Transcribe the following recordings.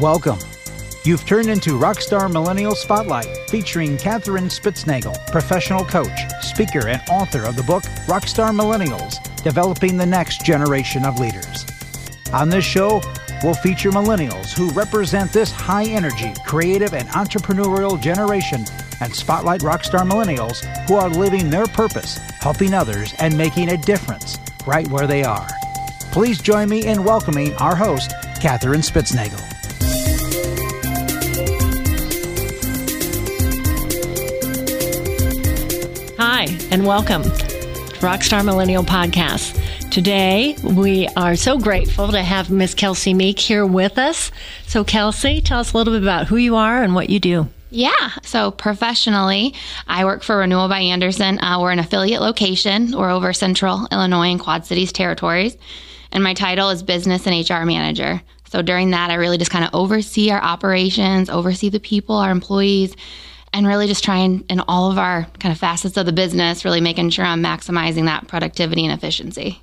Welcome. You've turned into Rockstar Millennial Spotlight, featuring Katherine Spitznagel, professional coach, speaker, and author of the book Rockstar Millennials Developing the Next Generation of Leaders. On this show, we'll feature millennials who represent this high energy, creative, and entrepreneurial generation and spotlight rockstar millennials who are living their purpose, helping others, and making a difference right where they are. Please join me in welcoming our host, Katherine Spitznagel. Hi, and welcome to Rockstar Millennial Podcast. Today, we are so grateful to have Miss Kelsey Meek here with us. So, Kelsey, tell us a little bit about who you are and what you do. Yeah. So professionally, I work for Renewal by Andersen. Uh, we're an affiliate location. We're over Central Illinois and Quad Cities territories. And my title is Business and HR Manager. So during that, I really just kind of oversee our operations, oversee the people, our employees, and really just trying in all of our kind of facets of the business, really making sure I'm maximizing that productivity and efficiency.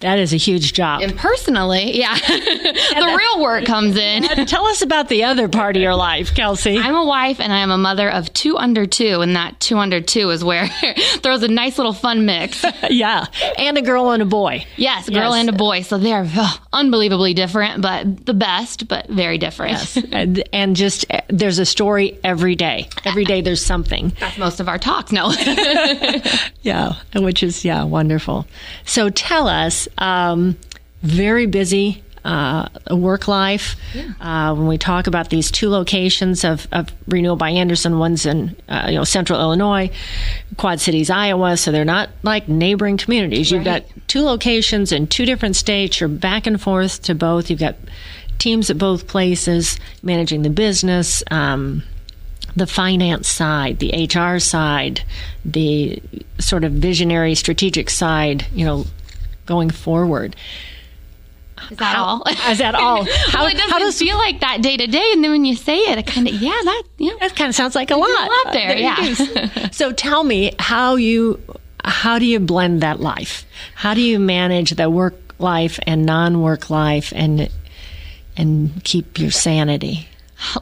That is a huge job. And personally, yeah, the real work comes in. Tell us about the other part of your life, Kelsey. I'm a wife and I am a mother of two under two, and that two under two is where throws a nice little fun mix. yeah, and a girl and a boy. Yes, a girl yes. and a boy. So they're oh, unbelievably different, but the best, but very different. Yes, and, and just eh, there's a story every day. Every day there's something. That's most of our talks. No. yeah, which is yeah wonderful. So tell us um, very busy uh, work life. Yeah. Uh, when we talk about these two locations of, of Renewal by Andersen, one's in uh, you know Central Illinois, Quad Cities, Iowa, so they're not like neighboring communities. You've got two locations in two different states. You're back and forth to both. You've got teams at both places managing the business. Um, the finance side, the HR side, the sort of visionary strategic side, you know, going forward. Is that how, all? Is that all? How, well, it doesn't how does, feel like that day to day, and then when you say it, it kind of yeah, that yeah, that kind of sounds like a lot. A lot there, there yeah. so tell me how you how do you blend that life? How do you manage the work life and non work life and and keep your sanity?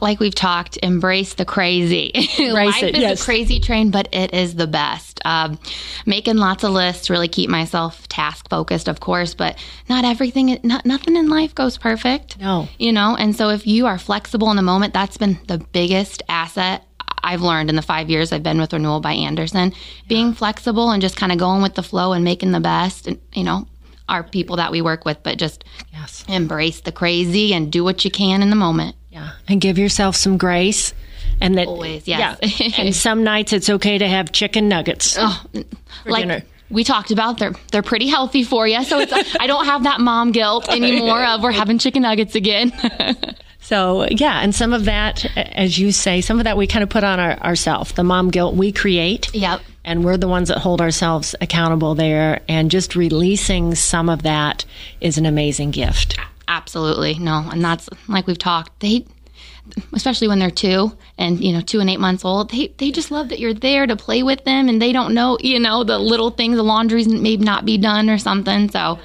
Like we've talked, embrace the crazy. Embrace Life it, is yes. a crazy train, but it is the best. Um, making lots of lists, really keep myself task focused, of course, but not everything, not, nothing in life goes perfect. No. You know, and so if you are flexible in the moment, that's been the biggest asset I've learned in the five years I've been with Renewal by Andersen. Being flexible and just kind of going with the flow and making the best, and, you know, our people that we work with, but just yes. embrace the crazy and do what you can in the moment. Yeah. And give yourself some grace. And that always, yes. Yeah. and some nights it's okay to have chicken nuggets. Oh, like dinner. we talked about, they're they're pretty healthy for you. So it's I don't have that mom guilt anymore of we're having chicken nuggets again. So yeah, and some of that, as you say, some of that we kind of put on our, ourselves. The mom guilt we create. Yep. And we're the ones that hold ourselves accountable there. And just releasing some of that is an amazing gift. Absolutely. No. And that's like we've talked, they, especially when they're two and, you know, two and eight months old, they, they just love that you're there to play with them and they don't know, you know, the little things, the laundry's may not be done or something. So,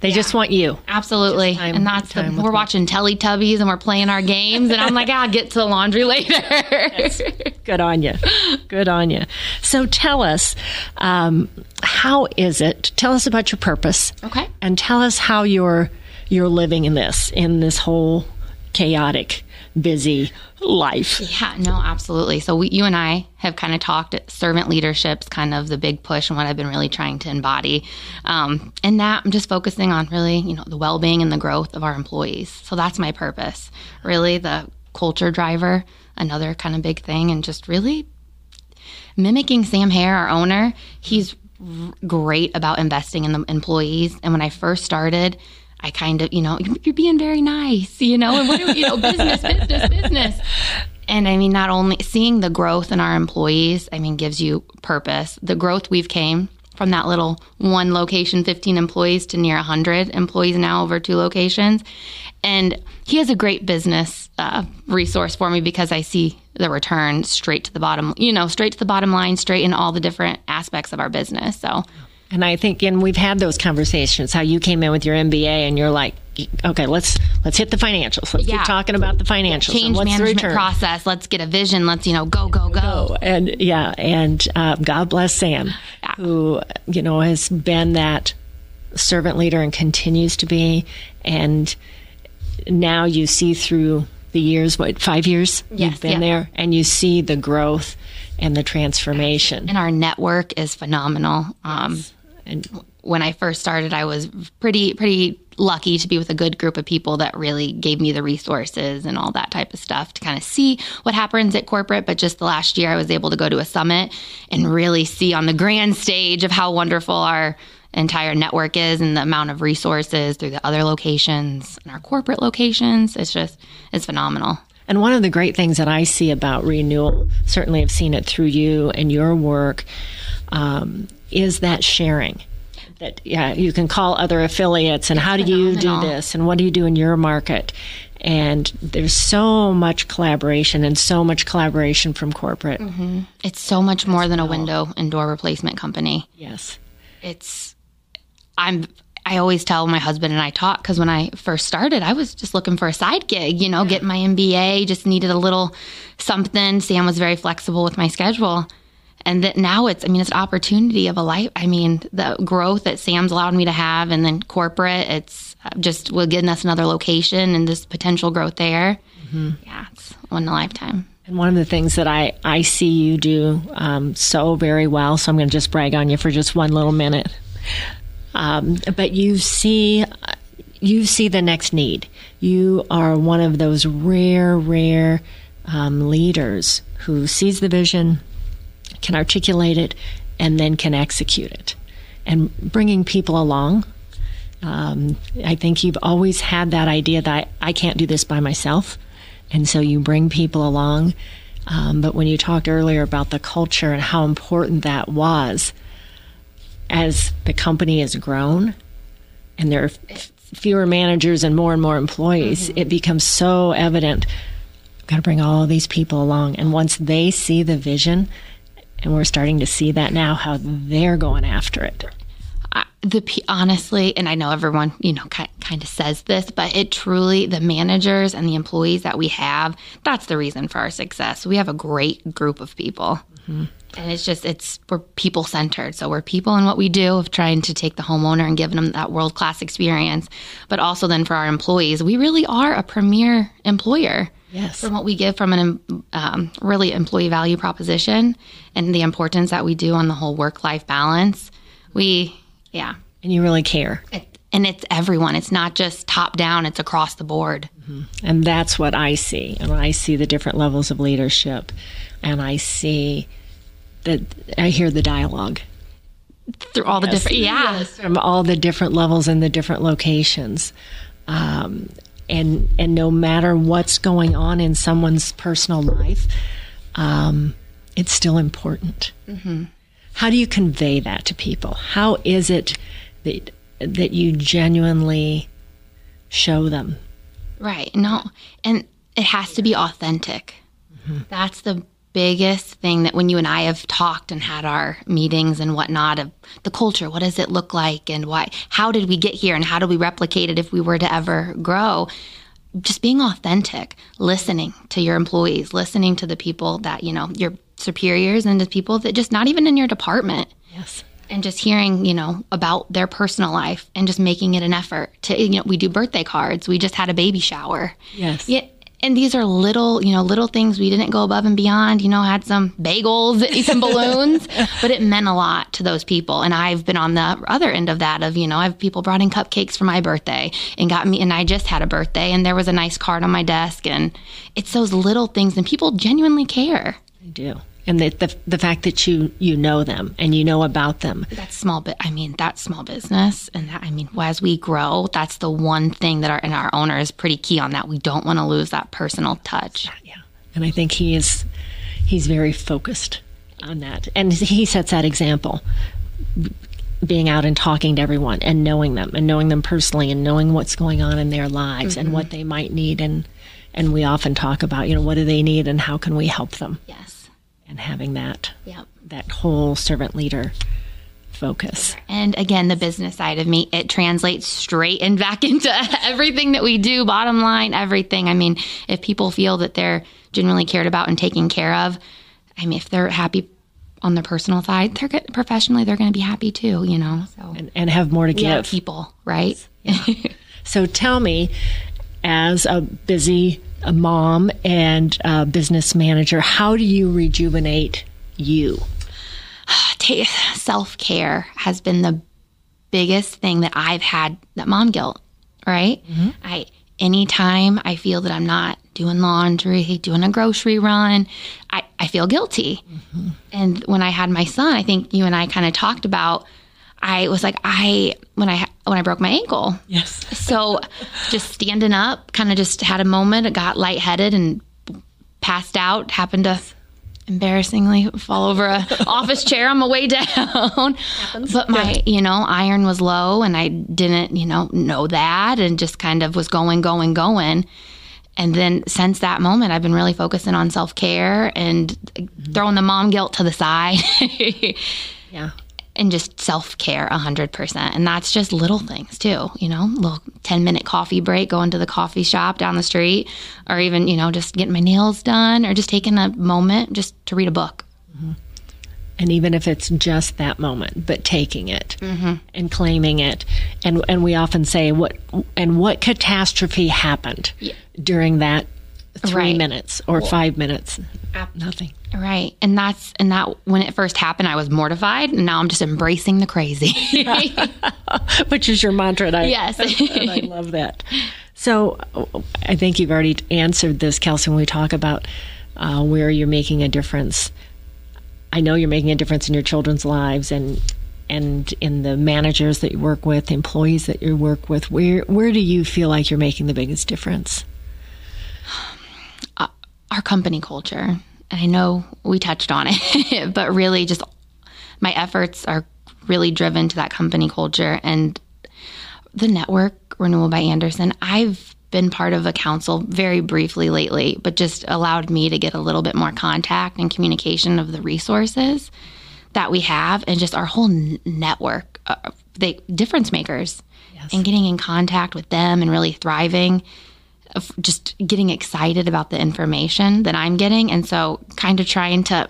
they yeah. just want you. Absolutely. Time, and that's the, we're watching Teletubbies and we're playing our games. And I'm like, I'll get to the laundry later. yes. Good on you. Good on you. So tell us, um, how is it? Tell us about your purpose. Okay. And tell us how you're you're living in this, in this whole chaotic, busy life. Yeah, no, absolutely. So we, you and I have kind of talked servant leadership's kind of the big push and what I've been really trying to embody. Um, and that I'm just focusing on really, you know, the well-being and the growth of our employees. So that's my purpose. Really the culture driver, another kind of big thing and just really mimicking Sam Hare, our owner. He's great about investing in the employees. And when I first started, I kind of, you know, you're being very nice, you know, and what do you know, business, business, business. And I mean, not only seeing the growth in our employees, I mean, gives you purpose. The growth we've came from that little one location, 15 employees to near 100 employees now over two locations. And he has a great business uh, resource for me because I see the return straight to the bottom, you know, straight to the bottom line, straight in all the different aspects of our business. So and I think, and we've had those conversations, how you came in with your MBA and you're like, okay, let's let's hit the financials. Let's Yeah. keep talking about the financials. Change what's management process. Let's get a vision. Let's, you know, go, go, go. Oh, and yeah, and uh, God bless Sam, Yeah. who you know has been that servant leader and continues to be. And now you see through the years, what five years Yes, you've been yeah. there, and you see the growth and the transformation. And our network is phenomenal. Um, And when I first started, I was pretty pretty lucky to be with a good group of people that really gave me the resources and all that type of stuff to kind of see what happens at corporate. But just the last year, I was able to go to a summit and really see on the grand stage of how wonderful our entire network is and the amount of resources through the other locations and our corporate locations. It's just it's phenomenal. And one of the great things that I see about renewal, certainly I've seen it through you and your work, um, is that sharing. That yeah, you can call other affiliates and how do you do this and what do you do in your market? And there's so much collaboration and so much collaboration from corporate. Mm-hmm. It's so much more than a window and door replacement company. Yes. it's i'm i always tell my husband and i talk because when i first started i was just looking for a side gig you know get my mba just needed a little something sam was very flexible with my schedule and that now it's i mean it's an opportunity of a life i mean the growth that sam's allowed me to have and then corporate it's just will getting us another location and this potential growth there yeah it's one in a lifetime And one of the things that I, I see you do um, so very well, so I'm going to just brag on you for just one little minute. Um, but you see, you see the next need. You are one of those rare, rare um, leaders who sees the vision, can articulate it, and then can execute it. And bringing people along. Um, I think you've always had that idea that I, I can't do this by myself. And so you bring people along. Um, but when you talked earlier about the culture and how important that was, as the company has grown and there are f- fewer managers and more and more employees, it becomes so evident. I've got to bring all these people along. And once they see the vision, and we're starting to see that now, how they're going after it. I- the honestly, and I know everyone, you know, ki- kind of says this, but it truly, the managers and the employees that we have, that's the reason for our success. We have a great group of people. Mm-hmm. And it's just, it's, we're people centered. So we're people in what we do of trying to take the homeowner and giving them that world class experience. But also then for our employees, we really are a premier employer Yes. from what we give from an um, really employee value proposition and the importance that we do on the whole work life balance. We, yeah, And you really care. it, and it's everyone. It's not just top down. It's across the board. And that's what I see. And I see the different levels of leadership. And I see that I hear the dialogue through all the different. Yeah, from all the different levels and the different locations. Um, and and no matter what's going on in someone's personal life, um, it's still important. How do you convey that to people? How is it that that you genuinely show them? right. No, and it has to be authentic. That's the biggest thing that when you and I have talked and had our meetings and whatnot of the culture, what does it look like and why, how did we get here and how do we replicate it if we were to ever grow? Just being authentic, listening to your employees, listening to the people that, you know, your superiors and the people that just not even in your department Yes. and just hearing, you know, about their personal life and just making it an effort to, you know, we do birthday cards. We just had a baby shower. Yes. Yeah. And these are little, you know, little things we didn't go above and beyond. You know, had some bagels, some balloons, but it meant a lot to those people. And I've been on the other end of that of, you know, I've people brought in cupcakes for my birthday and got me, and I just had a birthday and there was a nice card on my desk. And it's those little things and people genuinely care. I do. And the, the the fact that you you know them and you know about them. that small bit i mean that small business and that i mean as we grow that's the one thing that our and our owner is pretty key on that we don't want to lose that personal touch Yeah. And I think he is he's very focused on that. And he sets that example being out and talking to everyone and knowing them and knowing them personally and knowing what's going on in their lives and mm-hmm. what they might need and and we often talk about, you know, what do they need and how can we help them? yes And having that yep that whole servant leader focus. And again, the business side of me, it translates straight and back into everything that we do, bottom line, everything. I mean, if people feel that they're genuinely cared about and taken care of, I mean, if they're happy on the personal side, they're good, professionally, they're going to be happy too, you know, so. And, and have more to give. Yeah, people, right? Yeah. so tell me, as a busy a mom and a business manager, how do you rejuvenate you? Self care has been the biggest thing that I've had that mom guilt, right? Mm-hmm. I anytime I feel that I'm not doing laundry, doing a grocery run, I, I feel guilty. Mm-hmm. And when I had my son, I think you and I kind of talked about I was like, I when I when I broke my ankle. Yes. so just standing up, kind of just had a moment. Got lightheaded and passed out. Happened to embarrassingly fall over a office chair on my way down. Happens. But my, yeah. you know, iron was low, and I didn't, you know, know that, and just kind of was going, going, going. And then since that moment, I've been really focusing on self care and mm-hmm. throwing the mom guilt to the side. yeah and just self care 100%. And that's just little things too, you know, little 10 minute coffee break, going to the coffee shop down the street, or even, you know, just getting my nails done or just taking a moment just to read a book. Mm-hmm. And even if it's just that moment, but taking it mm-hmm. and claiming it. And, and we often say, what, and what catastrophe happened yeah. during that three right. minutes or five minutes? Nothing. Right. And that's, and that when it first happened, I was mortified. And now I'm just embracing the crazy. Which is your mantra. And I, yes. and I love that. So I think you've already answered this, Kelsey, when we talk about uh, where you're making a difference. I know you're making a difference in your children's lives and and in the managers that you work with, employees that you work with. Where where do you feel like you're making the biggest difference? Our company culture. And I know we touched on it, but really just my efforts are really driven to that company culture and the network renewal by Andersen. I've been part of a council very briefly lately, but just allowed me to get a little bit more contact and communication of the resources that we have and just our whole network, uh, the difference makers, yes. and getting in contact with them and really thriving of just getting excited about the information that I'm getting. And so kind of trying to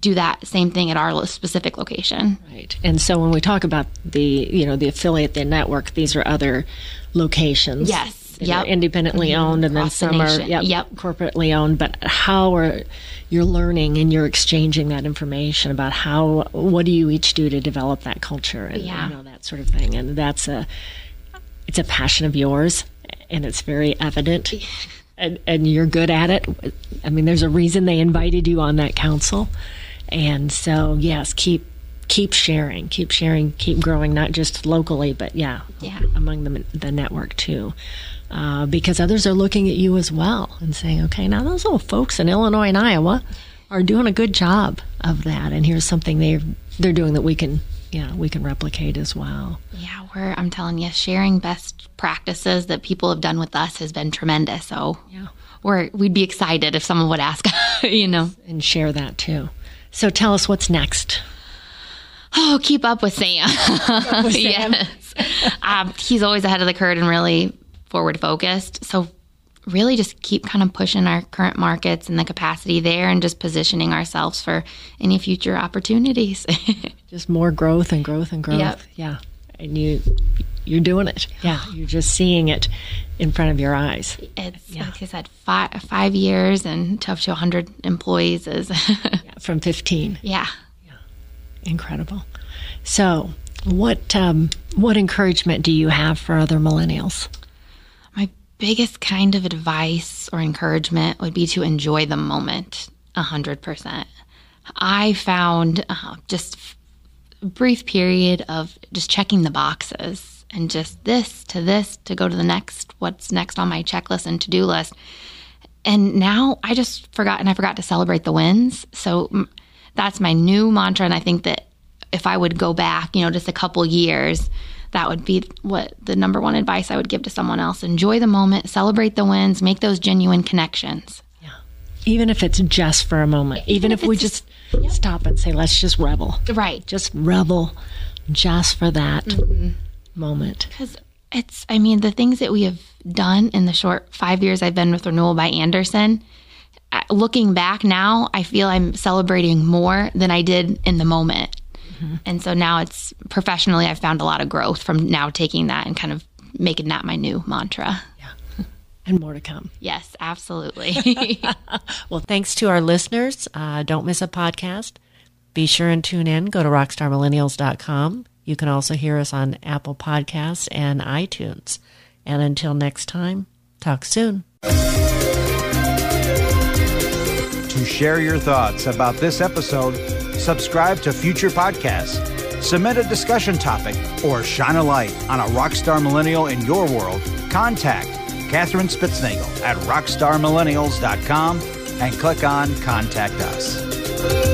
do that same thing at our specific location. Right. And so when we talk about the, you know, the affiliate, the network, these are other locations. Yes. Yep. Independently mm-hmm. owned, and Across then some the are yep, yep. corporately owned. But how are you're learning and you're exchanging that information about how what do you each do to develop that culture and yeah. you know that sort of thing. And that's a it's a passion of yours and it's very evident. And, and you're good at it. I mean, there's a reason they invited you on that council. And so, yes, keep keep sharing, keep sharing, keep growing, not just locally, but yeah, yeah. among the, the network too. Uh, because others are looking at you as well and saying, okay, now those little folks in Illinois and Iowa are doing a good job of that. And here's something they they're doing that we can yeah, we can replicate as well. Yeah, we're I'm telling you, sharing best practices that people have done with us has been tremendous. So yeah. We're we'd be excited if someone would ask, you know. And share that too. So tell us what's next. Oh, keep up with Sam. Up with Sam. yes. um, he's always ahead of the curve and really forward focused. So really just keep kind of pushing our current markets and the capacity there and just positioning ourselves for any future opportunities. just more growth and growth and growth. Yep. Yeah. And you you're doing it. Yeah. You're just seeing it in front of your eyes. It's yeah. like I said, five five years and to up to hundred employees is yeah, from fifteen. Yeah. Yeah. Incredible. So what um, what encouragement do you have for other millennials? My biggest kind of advice or encouragement would be to enjoy the moment 100%. I found uh, just brief period of just checking the boxes and just this to this to go to the next, what's next on my checklist and to do list. And now I just forgot, and I forgot to celebrate the wins. So that's my new mantra. And I think that if I would go back, you know, just a couple years, that would be what the number one advice I would give to someone else. Enjoy the moment, celebrate the wins, make those genuine connections. Even if it's just for a moment, even, even if, if we just yeah. stop and say, let's just revel. Right. Just revel just for that mm-hmm. moment. Because it's, I mean, the things that we have done in the short five years I've been with Renewal by Andersen, looking back now, I feel I'm celebrating more than I did in the moment. Mm-hmm. And so now it's professionally, I've found a lot of growth from now taking that and kind of making that my new mantra. Yeah. And more to come. Yes, absolutely. well, thanks to our listeners. Uh, don't miss a podcast. Be sure and tune in. Go to rockstarmillennials.com. You can also hear us on Apple Podcasts and iTunes. And until next time, talk soon. To share your thoughts about this episode, subscribe to future podcasts, submit a discussion topic, or shine a light on a rockstar millennial in your world, contact Katherine Spitznagel at rockstarmillennials.com and click on Contact Us.